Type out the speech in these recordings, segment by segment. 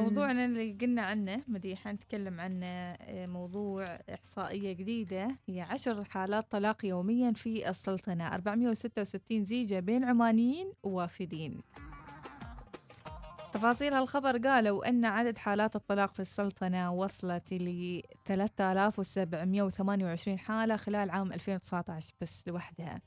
موضوعنا اللي قلنا عنه مديحة نتكلم عنه آه، موضوع إحصائية جديدة. هي عشر حالات طلاق يوميا في السلطنة. 466 زيجة بين عمانيين ووافدين. تفاصيل الخبر قالوا أن عدد حالات الطلاق في السلطنة وصلت ل 3728 حالة خلال عام 2019 بس لوحدها.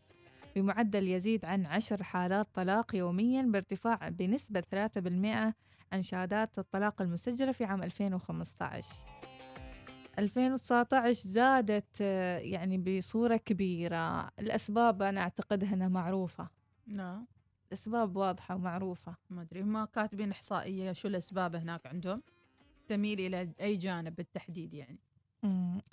بمعدل يزيد عن عشر حالات طلاق يوميا بارتفاع بنسبة 3% عن شهادات الطلاق المسجلة في عام 2015 2019 زادت آه، يعني بصورة كبيرة. الأسباب أنا أعتقد أنها معروفة. نعم. الأسباب واضحة ومعروفة. ما أدري هم كاتبين إحصائية شو الأسباب هناك عندهم؟ تميل إلى أي جانب بالتحديد يعني؟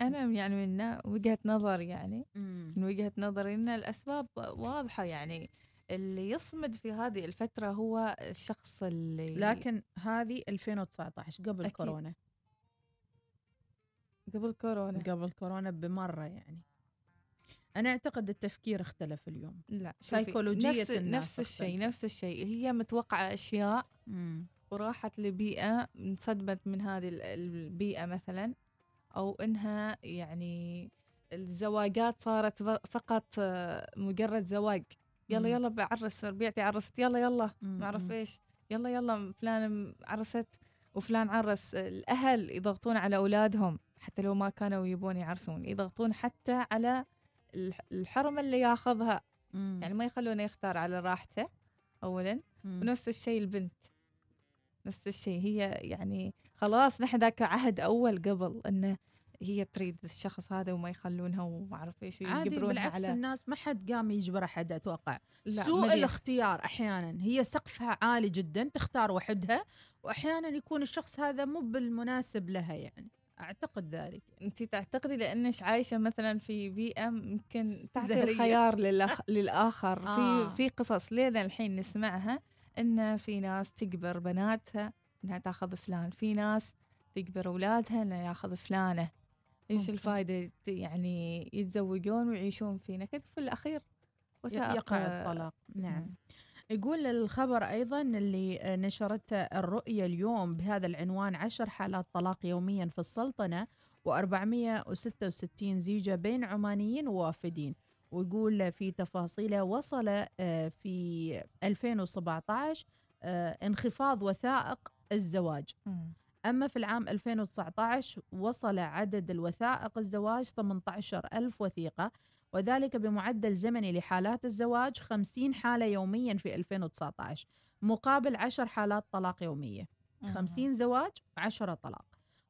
أنا يعني من وجهة نظر يعني مم. من وجهة نظري أن الأسباب واضحة يعني. اللي يصمد في هذه الفترة هو الشخص اللي لكن هذه 2019 قبل أكيد. كورونا قبل كورونا قبل كورونا بمرة يعني أنا أعتقد التفكير اختلف اليوم لا سيكولوجية نفس, الناس نفس الشيء. نفس الشيء هي متوقعة أشياء مم. وراحت لبيئة انصدمت من هذه ال- البيئة مثلا أو إنها يعني الزواجات صارت فقط آه، مجرد زواج يلا. يلا بعرس ربيعتي عرست يلا يلا. ما أعرف مم. إيش يلا يلا فلان عرست وفلان عرس الأهل يضغطون على أولادهم حتى لو ما كانوا يبون يعرسون يضغطون حتى على الح- الحرمة اللي ياخذها مم. يعني ما يخلونه يختار على راحته أولا مم. ونفس الشيء البنت نفس الشيء هي يعني خلاص نحن ذاك عهد أول قبل أنه هي تريد الشخص هذا وما يخلونها وما أعرف إيش عادي بالعكس على الناس ما حد قام يجبر أحد أتوقع لا سوء. الاختيار أحيانا هي سقفها عالي جدا تختار وحدها واحيانا يكون الشخص هذا مو بالمناسب لها يعني أعتقد ذلك انت تعتقدي لأنك عايشة مثلا في بيئة يمكن تعطي. الخيار للأخ... للآخر آه. في في قصص لين الحين نسمعها إن في ناس تجبر بناتها إنها تأخذ فلان في ناس تجبر أولادها انها يأخذ فلانة الفائده ت- يعني يتزوجون ويعيشون في نكد في الأخير؟ وثائق يقع الطلاق. نعم. يقول الخبر أيضا اللي نشرته الرؤية اليوم بهذا العنوان عشر حالات طلاق يوميا في السلطنة و466 زيجة بين عمانيين ووافدين. ويقول في تفاصيله وصل آه، في 2017 آه، انخفاض وثائق الزواج. أما في العام 2019 وصل عدد الوثائق الزواج 18 ألف وثيقة وذلك بمعدل زمني لحالات الزواج 50 حالة يوميا في 2019 مقابل 10 حالات طلاق يومية. 50 زواج 10 طلاق.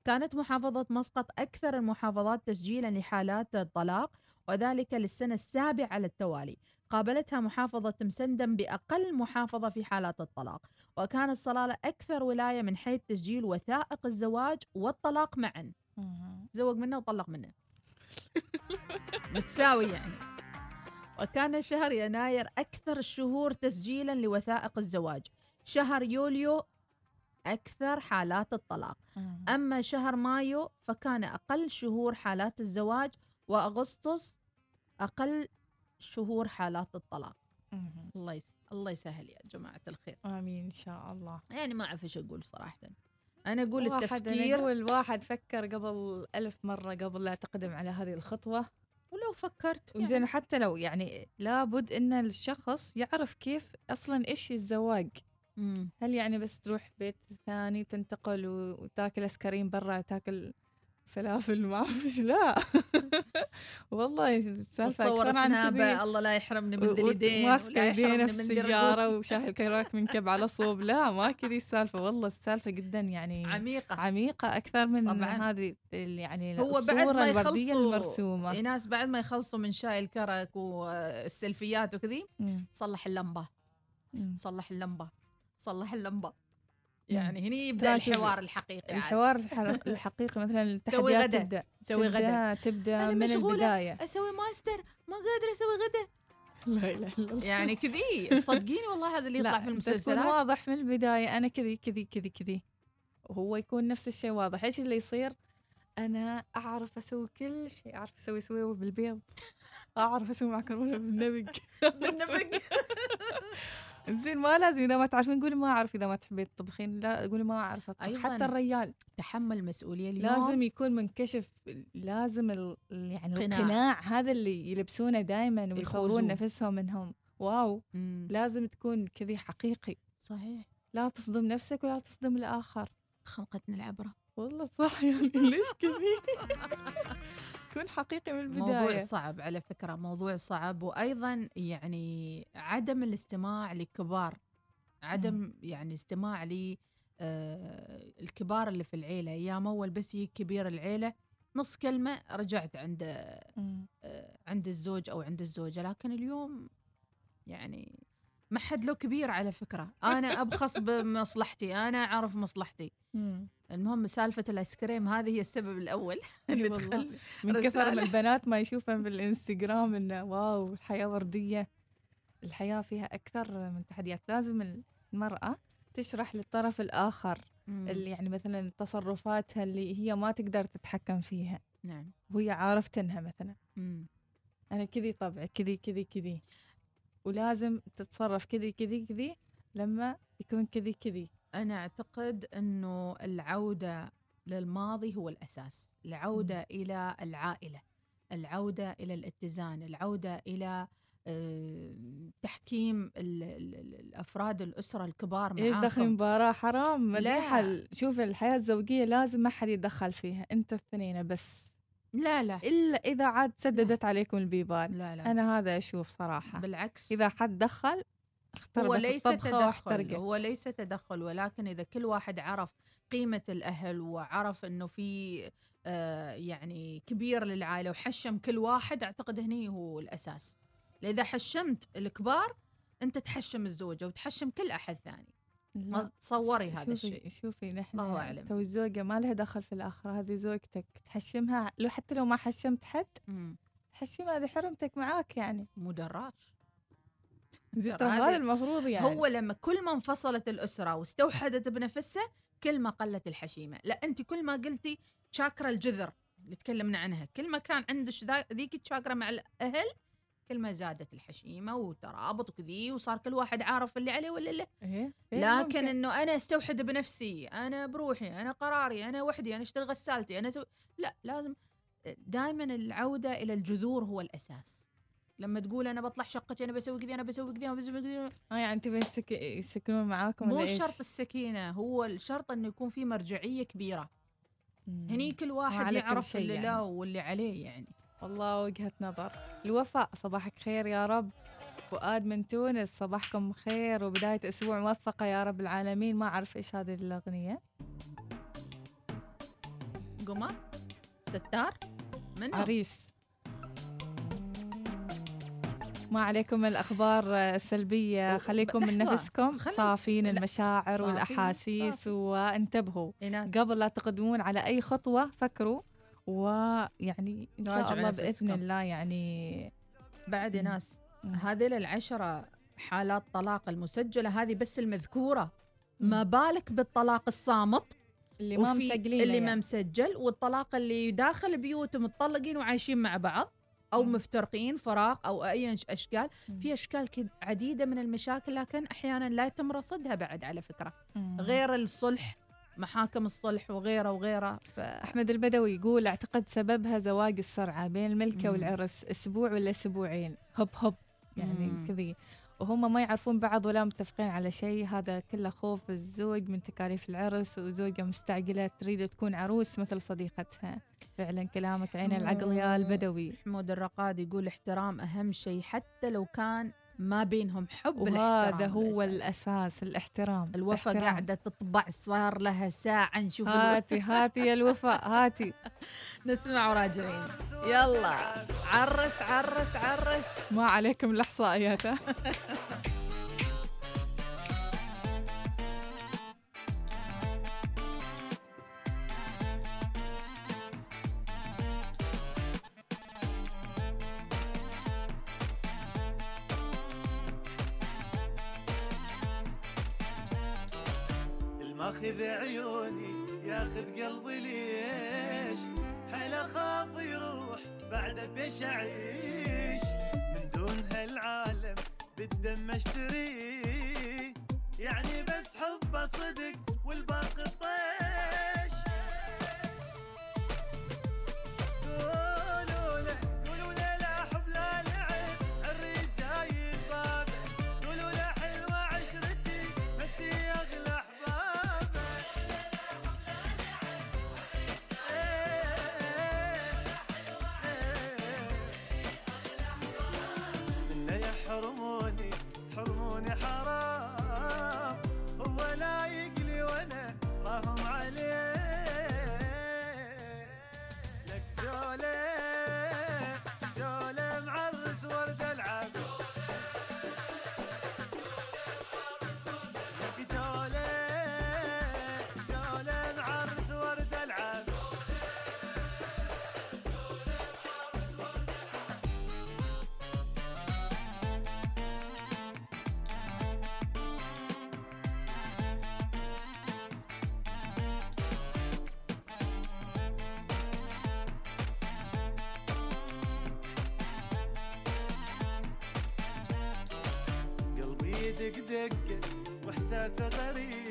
كانت محافظة مسقط أكثر المحافظات تسجيلا لحالات الطلاق وذلك للسنة السابعة على التوالي. قابلتها محافظة مسندم بأقل محافظة في حالات الطلاق. وكانت صلالة أكثر ولاية من حيث تسجيل وثائق الزواج والطلاق معا. زوج منه وطلق منه. متساوي يعني. وكان شهر يناير أكثر الشهور تسجيلا لوثائق الزواج. شهر يوليو أكثر حالات الطلاق. أما شهر مايو فكان أقل شهور حالات الزواج وأغسطس أقل شهور حالات الطلاق. الله يس... الله يسهل يا جماعة الخير. آمين إن شاء الله. يعني ما أعرف إيش أقول صراحة. أنا أقول واحد التفكير نقول واحد فكر قبل ألف مرة قبل لا تقدم على هذه الخطوة. ولو فكرت يعني. حتى لو يعني لابد إن الشخص يعرف كيف أصلا إيش الزواج. مم. هل يعني بس تروح بيت ثاني تنتقل وتاكل اسكريم برا تاكل فلافل ما اعرف إيش لا والله السالفه أكثر عن كذي الله لا يحرمني من اليدين يدينه يحرمني في من السياره الرجول. وشاهي الكراك منكب على صوب لا ما كذي السالفة والله السالفة جدا يعني عميقة عميقة أكثر من طبعاً. هذه يعني هو بعد ما الوردية يخلصوا المرسومة في ناس بعد ما يخلصوا من شاي الكرك والسلفيات وكذي. صلح اللمبة مم. صلح اللمبة صلح اللمبة مم. يعني هني يبدأ الحوار الحقيقي. الحوار الح- الحقيقي مثلا التحديات غدا. تبدأ سوي غدا أنا من. البداية. أسوي ماستر ما قادرة أسوي غدا لا إله إلا الله. يعني كذي صدقيني والله هذا اللي يطلع في المسلسلات. واضح من البداية أنا كذي كذي كذي كذي. وهو يكون نفس الشيء واضح. إيش اللي يصير؟ أنا أعرف أسوي كل شيء. أعرف أسوي سويوة بالبيض. أعرف أسوي معكرونة بالنبق. بالنبق. زين ما لازم إذا ما تعرفين قولي ما أعرف إذا ما تحبين تطبخين لا قولي ما اعرف اطبخ أيضاً حتى الرجال تحمل مسؤولية اليوم. لازم يكون منكشف لازم ال... يعني قناع. القناع هذا اللي يلبسونه دائما ويصورون. نفسهم منهم. واو. مم. لازم تكون كذي حقيقي. صحيح. لا تصدم نفسك ولا تصدم الآخر. خلقتنا العبرة. والله صح يعني ليش كذي؟ كون حقيقي من البداية. موضوع صعب على فكرة موضوع صعب. وأيضا يعني عدم الاستماع للكبار عدم يعني استماع ل آه، الكبار اللي في العيلة. أيام أول بس يجي كبير العيلة نص كلمة رجعت عند. آه، عند الزوج أو عند الزوجة. لكن اليوم يعني ما حد له كبير على فكرة أنا أبخص بمصلحتي أنا أعرف مصلحتي. المهم سالفة الآيس كريم هذه هي السبب الأول إي اللي. تخلي من كثر ما رسالة. البنات ما يشوفن بالإنستغرام إنه واو الحياة وردية الحياة فيها أكثر من تحديات لازم المرأة تشرح للطرف الآخر مم. اللي يعني مثلا تصرفاتها اللي هي ما تقدر تتحكم فيها نعم وهي عارفتنها مثلا مم. أنا كذي طبعي كذي كذي كذي ولازم تتصرف كذي كذي كذي لما يكون كذي كذي. أنا أعتقد أنه العودة للماضي هو الأساس. العودة إلى العائلة العودة إلى الاتزان العودة إلى آه، تحكيم ال- ال- ال- الأفراد الأسرة الكبار إيش دخل معاكم مباراة؟ حرام ال- شوف الحياة الزوجية لازم ما حد يتدخل فيها أنت الاثنين بس. لا لا. إلا إذا عاد سددت عليكم البيبان. لا لا. أنا هذا أشوف صراحة. بالعكس. إذا حد دخل هو ليس تدخل واحترقت هو ليس تدخل ولكن إذا كل واحد عرف قيمة الأهل وعرف أنه في آه، يعني كبير للعائلة وحشم كل واحد أعتقد هني هو الأساس. إذا حشمت الكبار أنت تحشم الزوجة وتحشم كل أحد ثاني. لا. ما تصوري هذا الشيء. شوفي نحن الله أعلم. تو الزوجة ما لها دخل في الآخرة هذه زوجتك تحشمها لو حتى لو ما حشمت حد. تحشمها هذه حرمتك معاك يعني. مو دراج. ترى ترى هذا- المفروض يعني. هو لما كل ما انفصلت الأسرة واستوحدت بنفسها كل ما قلت الحشيمة. لا أنت كل ما قلتي شاكرا الجذر اللي تكلمنا عنها. كل ما كان عندك ذيك الشاكرا مع الأهل كل ما زادت الحشيمة وترابط وكذي وصار كل واحد عارف اللي عليه واللي له إيه؟ إيه لكن ممكن. إنه أنا أستوحد بنفسي أنا بروحي أنا قراري أنا وحدي أنا اشتري غسالتي أنا سو... لا لازم دائما العودة إلى الجذور هو الأساس لما تقول أنا بطلع شقتي أنا بسوي كذي أنا بسوي كذي أنا بسوي كذي آه يعني تبين تسك... يسكنون معاكم مو ولا؟ شرط السكينة هو الشرط إنه يكون في مرجعية كبيرة مم. هني كل واحد يعرف اللي يعني. له واللي عليه يعني والله وجهة نظر. الوفاء صباحك خير يا رب. فؤاد من تونس صباحكم خير. وبداية أسبوع موفقة يا رب العالمين. ما أعرف إيش هذه الأغنية. قمر ستار منو؟ عريس. ما عليكم من الأخبار السلبية. و- خليكم من نفسكم. صافين المشاعر صافين، صافي. وانتبهوا. إيناس قبل لا تقدمون على أي خطوة فكروا. ويعني إن شاء الله نفسكم. الله يعني بعد مم. ناس. هذه العشرة حالات طلاق المسجلة هذه بس المذكورة. ما بالك بالطلاق الصامت اللي ما مسجلين اللي يعني. ما مسجل والطلاق اللي داخل بيوت متطلقين وعايشين مع بعض أو مم. مفترقين فراق أو أي أشكال مم. في أشكال عديدة من المشاكل لكن أحيانا لا يتم رصدها بعد على فكرة مم. غير الصلح محاكم الصلح وغيره وغيره. ف... أحمد البدوي يقول أعتقد سببها زواج السرعة بين الملكة مم. والعرس أسبوع ولا أسبوعين. هب هب يعني. كذي. وهم ما يعرفون بعض ولا متفقين على شيء. هذا كله خوف الزوج من تكاليف العرس وزوجة مستعجلة تريد تكون عروس مثل صديقتها. فعلا كلامك عين العقل يا البدوي. محمود الرقاد يقول احترام أهم شيء حتى لو كان ما بينهم حب وهذا الاحترام هو الأساس. الأساس الاحترام الوفا الاحترام. قاعدة تطبع صار لها ساعة نشوف الوفا. هاتي هاتي يا الوفاء هاتي نسمع وراجعين يلا عرس عرس عرس ما عليكم الإحصائيات قلبي ليش؟ حيل اخاف يروح بعد بيش اعيش من دون هالعالم بالدم اشتريش يعني بس حبه صدق والباقي طيش يدق دقة وإحساسه غريب.